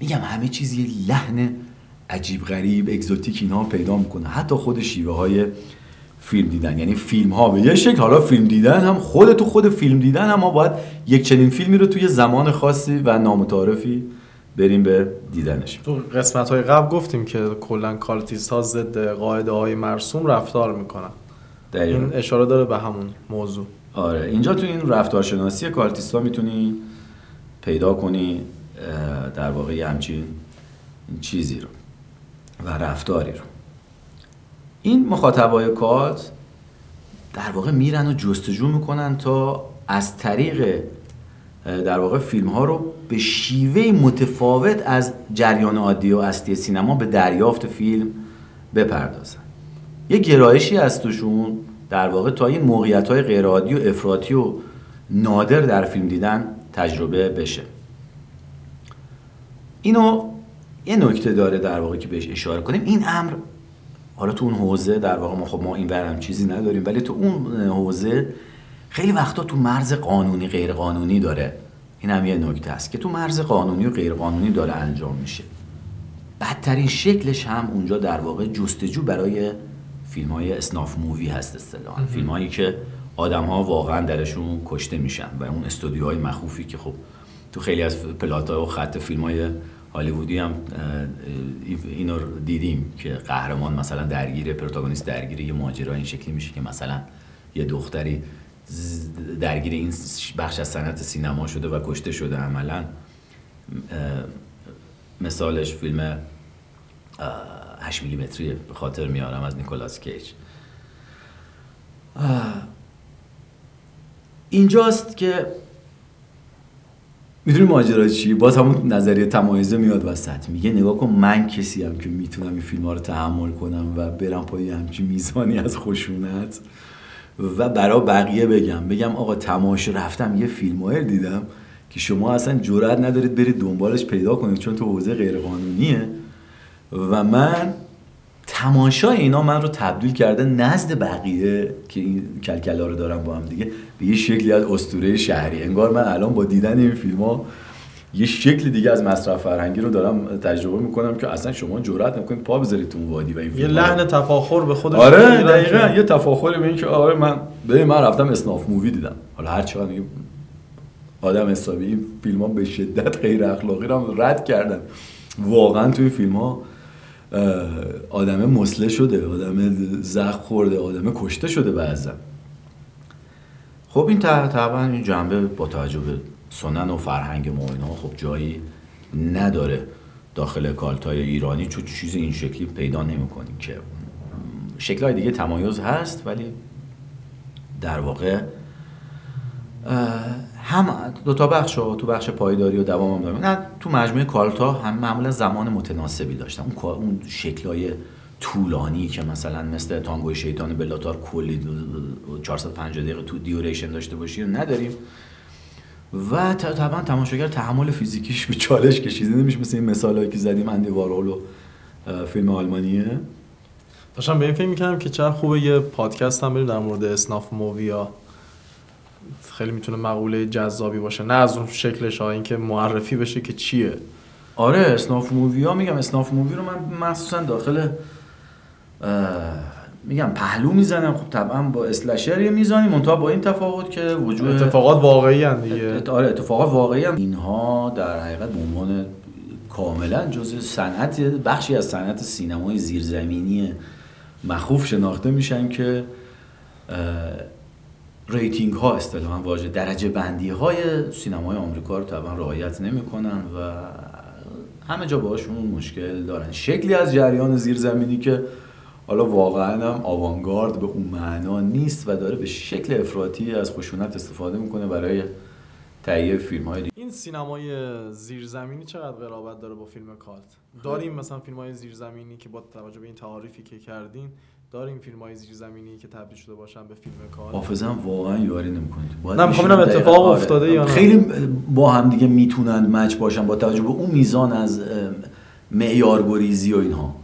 میگم همه چیز یه لحن عجیب غریب exotic اینها پیدا می‌کنه. حتی خود شیوه های فیلم دیدن. یعنی فیلم ها به یه شکل حالا فیلم دیدن هم خود تو خود فیلم دیدن هم ما باید یک چنین فیلمی رو توی زمان خاصی و نامتعارفی بریم به دیدنش. تو قسمت های قبل گفتیم که کلا cultist ها ضد قاعده های مرسوم رفتار می‌کنن. این اشاره داره به همون موضوع. آره. اینجا تو این رفتارشناسی کالتیستا می‌تونی پیدا کنی در واقع همچین چیزی رو و رفتاری رو. این مخاطبای کالت در واقع میرن و جستجو می‌کنن تا از طریق در واقع فیلم ها رو به شیوه متفاوت از جریان عادی و اصلی سینما به دریافت فیلم بپردازن. یه گرایشی از توشون در واقع تا این موقعیت های غیر عادی و افراطی و نادر در فیلم دیدن تجربه بشه. اینو یه نکته داره در واقع که بهش اشاره کنیم. این امر حالا تو اون حوزه در واقع ما خب ما این برم چیزی نداریم ولی تو اون حوزه خیلی وقتا تو مرز قانونی غیر قانونی داره. این هم یه نکته است که تو مرز قانونی و غیر قانونی داره انجام میشه. بدترین شکلش هم اونجا در واقع جستجو برای فیلم های snuff movie هست اصطلاحا. فیلم هایی که آدم ها واقعا درشون کشته میشن و اون استودیوهای مخوفی که خب تو خیلی از plot ا و خط فیلم های هالیوودی هم اینو دیدیم که قهرمان مثلا درگیر protagonist درگیر یه ماجرا این شکلی میشه که مثلا یه دختری درگیر این بخش از صنعت سینما شده و کشته شده عملا. مثالش فیلم 8 میلیمتری به خاطر میارم از نیکولاس کیج. اینجاست که می‌دونی ماجرا چی؟ باز همون نظریه تمایزه میاد وسط. میگه نگاه کن من کسی هم که می‌تونم این فیلم ها رو تحمل کنم و برم پای همچین میزانی از خشونت و برا بقیه بگم. بگم آقا تماش رفتم یه فیلم دیدم که شما اصلا جرئت ندارید برید دنبالش پیدا کنید چون تو حوزه غیرقانونیه. و من تماشای اینا من رو تبدیل کرده نزد بقیه که این کلکلا رو دارم با هم دیگه. به یه شکلی از اسطوره شهری. انگار من الان با دیدن این فیلم ها یه شکل دیگه از مصرف فرهنگی رو دارم تجربه می‌کنم که اصلا شما جرئت نمی‌کنید پا بذارید تو وادی و این یه لحن تفاخر به خودش آره دقیقا. یه تفاخری به این که آره من به من رفتم اسناف مووی دیدم. حالا هر چقدر آدم حسابی این فیلم ها به شدت غیر اخلاقی رو رد کردن. واقعا توی فیلم ها آدم مسله شده آدم زخ خورده آدم کشته شده بعضا خب این طبعا این جنبه با توجه به سنن و فرهنگ ما اینا خب جایی نداره داخل کالتای ایرانی چون چیز این شکلی پیدا نمی‌کنیم که شکلهای دیگه تمایز هست ولی در واقع هم دو تا بخش تو بخش پایداری و دوام هم نه تو مجموعه کالتا هم معمولا زمان متناسبی داشتن اون اون شکلای طولانی که مثلا مثل تانگوی شیطان بلاتار کلی 450 دقیقه تو دیوریشن داشته باشی نداریم. و طبعا تماشاگر تحمل فیزیکیش به چالش کشیده. نمیشه مثل این مثالایی که زدیم اندی وارول و فیلم آلمانیه. داشتم به این فکر می‌کردم که چه خوبه یه پادکست هم بریم در مورد snuff movie ا. خیلی می‌تونه مقوله جذابی باشه. نه از اون شکلش ها اینکه معرفی بشه که چیه. آره snuff movie ها میگم snuff movie رو من مخصوصا داخل میگم پهلو می‌زنم. خب طبعا با slasher یه میزانی منتها با این تفاوت که وجود اتفاقات واقعی هم دیگه. آره اتفاقات واقعی هم اینها در حقیقت به عنوان کاملا جزء صنعت بخشی از صنعت سینمای زیرزمینی مخوف شناخته میشن که rating ها اصطلاحا واژه درجه بندی های سینمای آمریکا رو طبعا رعایت نمی‌کنن و همه جا باشون مشکل دارن. شکلی از جریان زیرزمینی که حالا واقعا هم آوانگارد به اون معنا نیست و داره به شکل افراطی از خشونت استفاده می‌کنه برای تهیه فیلم های این سینمای زیرزمینی چقدر قرابت داره با فیلم کالت؟ داریم مثلا فیلم های زیرزمینی که با توجه به این تعاریفی که کردین داریم فیلم های زیرزمینی که تبدیل شده باشن به فیلم کالت حافظم واقعا یاری نمی‌کنید نه می‌خوام اتفاق آره. افتاده یا خیلی با هم دیگه می‌تونن مچ باشن با توجه به اون میزان از معیارگریزی و اینها.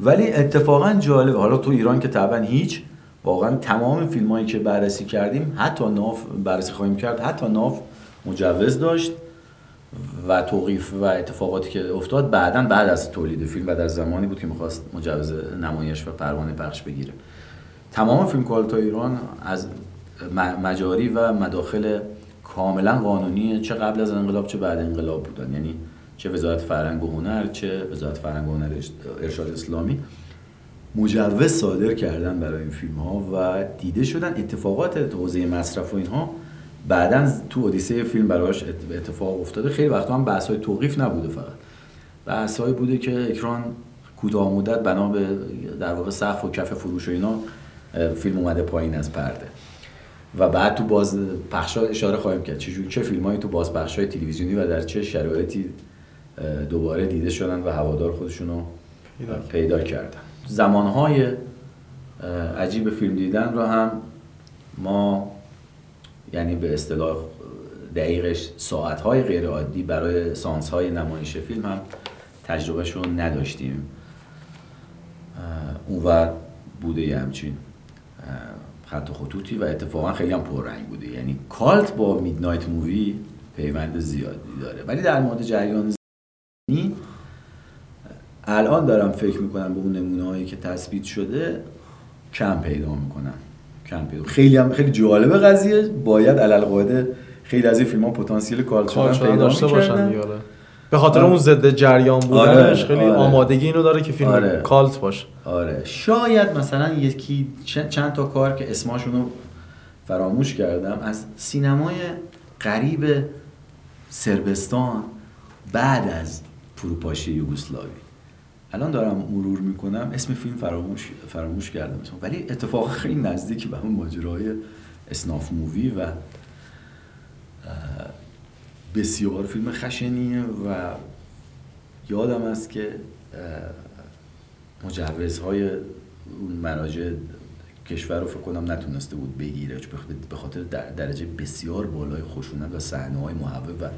ولی اتفاقا جالب حالا تو ایران که طبعا هیچ واقعا تمام فیلم هایی که بررسی کردیم حتی ناف بررسی خواهیم کرد حتی ناف مجوز داشت. و توقیف و اتفاقاتی که افتاد بعدا بعد از تولید فیلم و در زمانی بود که می‌خواست مجوز نمایش و پروانه پخش بگیره. تمام فیلم کالتا ایران از مجاری و مداخل کاملا قانونی چه قبل از انقلاب چه بعد انقلاب بودن. یعنی چه وزارت فرهنگ و هنر چه وزارت فرهنگ و هنر ارشاد اسلامی. مجوز صادر کردن برای این فیلم ها و دیده شدن اتفاقات حوزه مصرف و اینها بعدا تو اودیسه فیلم براش اتفاق افتاده. خیلی وقتا هم بحث های توقیف نبوده فقط. بحث بوده که اکران کوتاه مدت بنا به در واقع سقف و کف فروش و اینا فیلم اومده پایین از پرده. و بعد تو باز پخش اشاره خواهیم کرد. چه چه فیلمایی تو باز پخش های تلویزیونی و در چه شرایطی دوباره دیده شدن و هوادار خودشونو پیدا, پیدا کردن. زمانهای عجیب فیلم دیدن رو هم ما یعنی به اصطلاح دقیقش ساعتهای غیر عادی برای سانس های نمایش فیلم هم تجربهشون نداشتیم. اونور بوده یه همچین خط و خطوطی و اتفاقا خیلی هم پررنگ بوده. یعنی کالت با میدنایت مووی پیوند زیادی داره. ولی در مورد جریان زمینی الان دارم فکر می‌کنم به اون نمونه هایی که تثبیت شده کم پیدا می‌کنم کم پیدا خیلی هم خیلی جالب قضیه. باید علل قاعده خیلی از این فیلم ها پتانسیل شدن پیدا داشته باشن به خاطر اون ضد جریان بودنش آره، خیلی آره. آمادگی اینو داره که فیلم آره. کالت باشه. آره. شاید مثلا یکی چند تا کار که اسماشون رو فراموش کردم از سینمای قریب سربستان بعد از فروپاشی یوگسلاوی. الان دارم مرور می‌کنم اسم فیلم فراموش فراموش کردم ولی اتفاق خیلی نزدیک به اون ماجرای اسناف مووی و بسیار فیلم خشنیه و یادم است که مجوزهای اون مراجع کشور رو فکر کنم نتونسته بود بگیره به خاطر درجه بسیار بالای خشونت و صحنه های مهیب و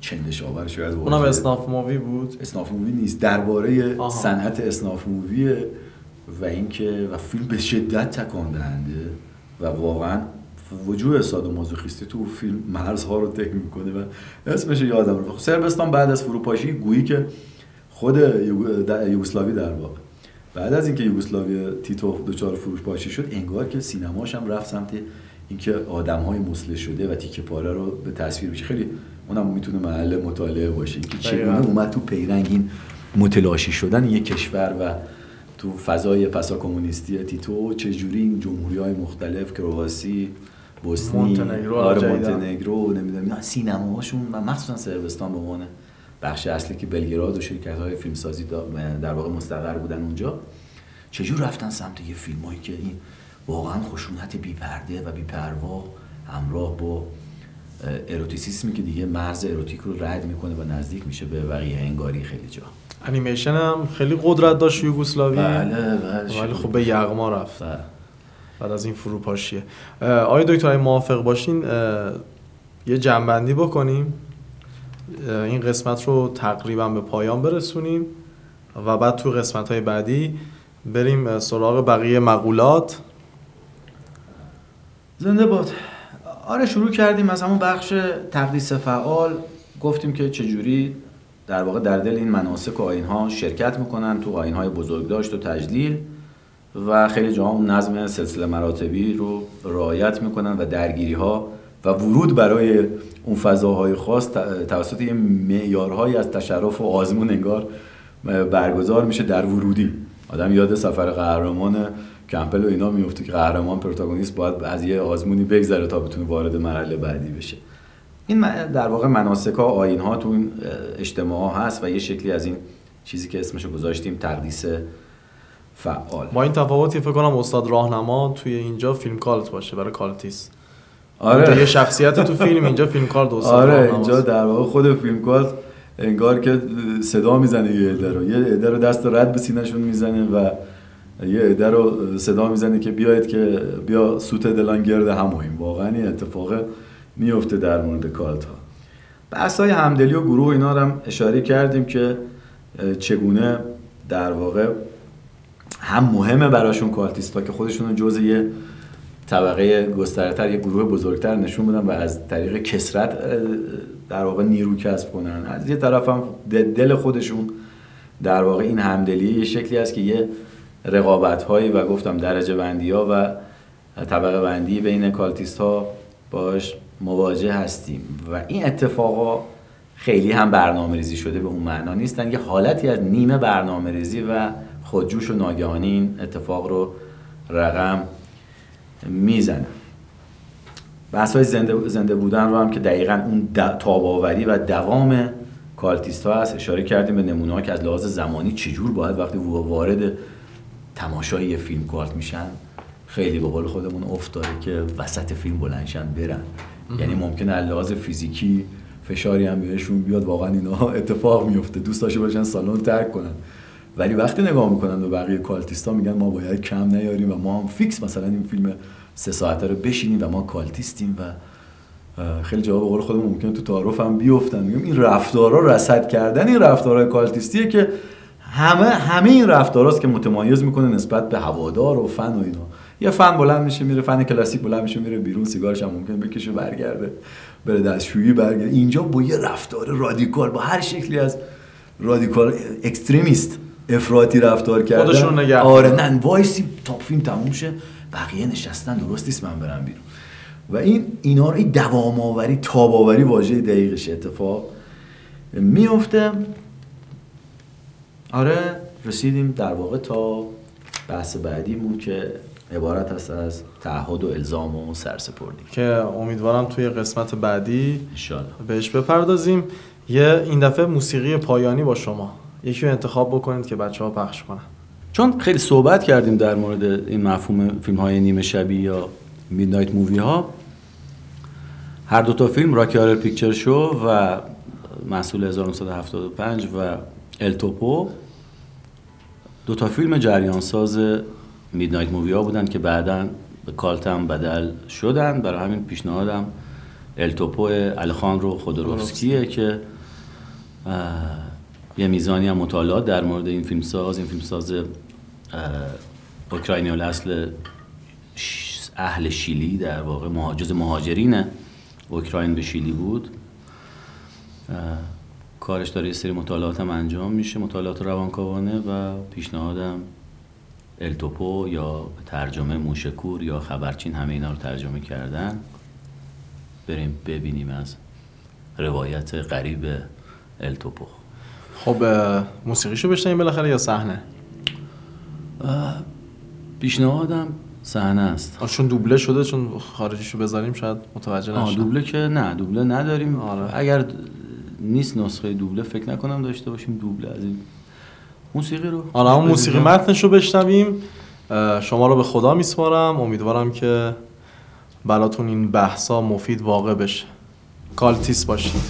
چندش آور شاید اونم snuff movie بود. snuff movie نیست. درباره صنعت snuff movie ه و اینکه و فیلم به شدت تکان دهنده و واقعا وجود سادومازوخیستی تو فیلم مرزها رو طی می‌کنه و اسمش یادم رو صربستان بعد از فروپاشی گویی که خود یوگسلاوی در واقع. بعد از اینکه یوگسلاوی تیتو دچار فروش پاشی شد انگار که سینماش هم رفت سمت اینکه آدم های مسله شده و تیکه پاره رو به تصویر بشه خیلی اونم می‌تونه محل مطالعه باشه که چگونه اومد تو پیرنگ این متلاشی شدن یک کشور و تو فضای پسا کمونیستی تیتو چجوری این جمهوری های مختلف کرواسی بوسنی مونتنگرو آره مونتنگرو نمی‌دونم سینماهاشون و مخصوصا سربستان به عنوان بخش اصلی که بلگراد و شرکت های فیلمسازی در واقع مستقر بودن اونجا چجور رفتن سمت یه فیلم هایی که این واقعا خشونت بی پرده و بی پروا همراه با اروتیسیسمی که دیگه مرز اروتیک رو رد می‌کنه و نزدیک میشه به وقیه انگاری خیلی جا. انیمیشن هم خیلی قدرت داشت یوگسلاوی بله بله ولی خب به یغما رفت. بله. بعد از این فروپاشیه. آیا دکتر موافق باشین یه جنبندی بکنیم. این قسمت رو تقریبا به پایان برسونیم و بعد تو قسمت های بعدی بریم سراغ بقیه مقولات. زنده باد. آره شروع کردیم از همون بخش تقدیس فعال. گفتیم که چجوری در واقع در دل این مناسک و آین ها شرکت می‌کنن تو آین های بزرگداشت و تجلیل و خیلی جاها اون نظم سلسله مراتبی رو رعایت می‌کنن و درگیری ها و ورود برای اون فضاهای خاص توسط یه معیارهایی از تشرف و آزمون انگار برگزار میشه در ورودی. آدم یاد سفر قهرمان کمپل و اینا میفته که قهرمان protagonist باید از یه آزمونی بگذره تا بتونه وارد مرحله بعدی بشه. این در واقع مناسک ها آیین ها تو این اجتماع هست و یه شکلی از این چیزی که اسمشو گذاشتیم تقدیس فعال. با این تفاوتی فکر کنم استاد راهنما توی اینجا فیلم cult باشه برای cultist آره. یه شخصیت تو فیلم اینجا فیلم کالت آره اینجا در واقع خود فیلم کالت انگار که صدا می‌زنه یه عده رو. یه عده رو دست رد به سینهشون می‌زنه و یه عده رو صدا می‌زنه که بیاید که بیا سوت دلان گرد هماییم واقعا این اتفاق میفته در مورد کالت ها بحث های همدلی و گروه اینا هم اشاره کردیم که چگونه در واقع هم مهمه براشون کالتیستا که خودشون جز یه طبقه گسترده تر یه گروه بزرگتر نشون بدن و از طریق کثرت در واقع نیرو کسب کنن. از یه طرف هم دل خودشون در واقع این همدلی یه شکلی است که یه رقابت هایی و گفتم درجه بندی ها و طبقه بندی بین cultist ها باش مواجه هستیم. و این اتفاقا خیلی هم برنامه ریزی شده به اون معنا نیستن. یه حالتی از نیمه برنامه ریزی و خودجوش و ناگهانی این اتفاق رو رقم می‌زنه. بحث های زنده, زنده بودن رو هم که دقیقا اون تاب آوری و دوام cultist ها هست. اشاره کردیم به نمونه که از لحاظ زمانی چجور باید وقتی وارد تماشای یه فیلم cult میشن خیلی به قول خودمون افتاده که وسط فیلم بلند شن برن. یعنی ممکنه از لحاظ فیزیکی فشاری هم بهشون بیاد واقعا اینا اتفاق میفته. دوست داشته باشن سالن ترک کنن. ولی وقتی نگاه می‌کنن به بقیه cultist ا میگن ما باید کم نیاریم و ما هم fix مثلا این فیلم سه ساعته رو بشینیم و ما cultist یم و خیلی جواب قول خودمون ممکنه تو تعارف هم بیفتن. میگم این رفتارا رصد کردن این رفتارهای cultist یه که همه همه این رفتاراست که متمایز می‌کنه نسبت به هوادار و فن و اینا. یه فن بلند میشه میره فن کلاسیک بلند میشه میره بیرون سیگارش هم ممکن بکشه برگرده. بره دستشویی برگرده. اینجا با یه رفتار رادیکال با هر شکلی از رادیکال extremist افراطی رفتار کردن. خودشون نگه آره نه وایسی تا فیلم تموم شه بقیه نشستن درست نیست من برم بیرون. و این اینا رو این دوام آوری تاب آوری واژه دقیقش اتفاق میفته آره رسیدیم در واقع تا بحث بعدیمون که عبارت هست از تعهد و الزام و سرسپردی. که امیدوارم توی قسمت بعدی انشالله بهش بپردازیم. یه این دفعه موسیقی پایانی با شما. یکی رو انتخاب بکنید که بچه ها پخش کنن. چون خیلی صحبت کردیم در مورد این مفهوم فیلم های نیمه شبی یا midnight movie ها هر دو تا فیلم Rocky Horror Picture Show و محصول 1975 و El Topo دو تا فیلم جریان ساز midnight movie ها بودن که بعدا به cult م بدل شدن. برای همین پیشنهادم التوپو الخان رو خودروفسکیه که یه میزانی هم مطالعات در مورد این فیلمساز. این فیلمساز اوکراینی اصل اهل شیلی در واقع مهاجز مهاجرین اوکراین به شیلی بود. کارش داره یه سری مطالعات هم انجام میشه مطالعات روانکاوانه و پیشنهادم التوپو یا ترجمه موشکور یا خبرچین همه اینا رو ترجمه کردن. بریم ببینیم از روایت غریب التوپو خب موسیقیشو بشنیم بالاخره یا صحنه؟ پیشنهادم صحنه است. چون دوبله شده چون خارجیشو بذاریم شاید متوجه نشن دوبله که نه دوبله نداریم. آره. اگر نیست نسخه دوبله فکر نکنم داشته باشیم دوبله از این موسیقی رو. آره اون موسیقی متنش رو بشنویم. شما رو به خدا میسپارم. امیدوارم که براتون این بحثا مفید واقع بشه. کالتیس باشید.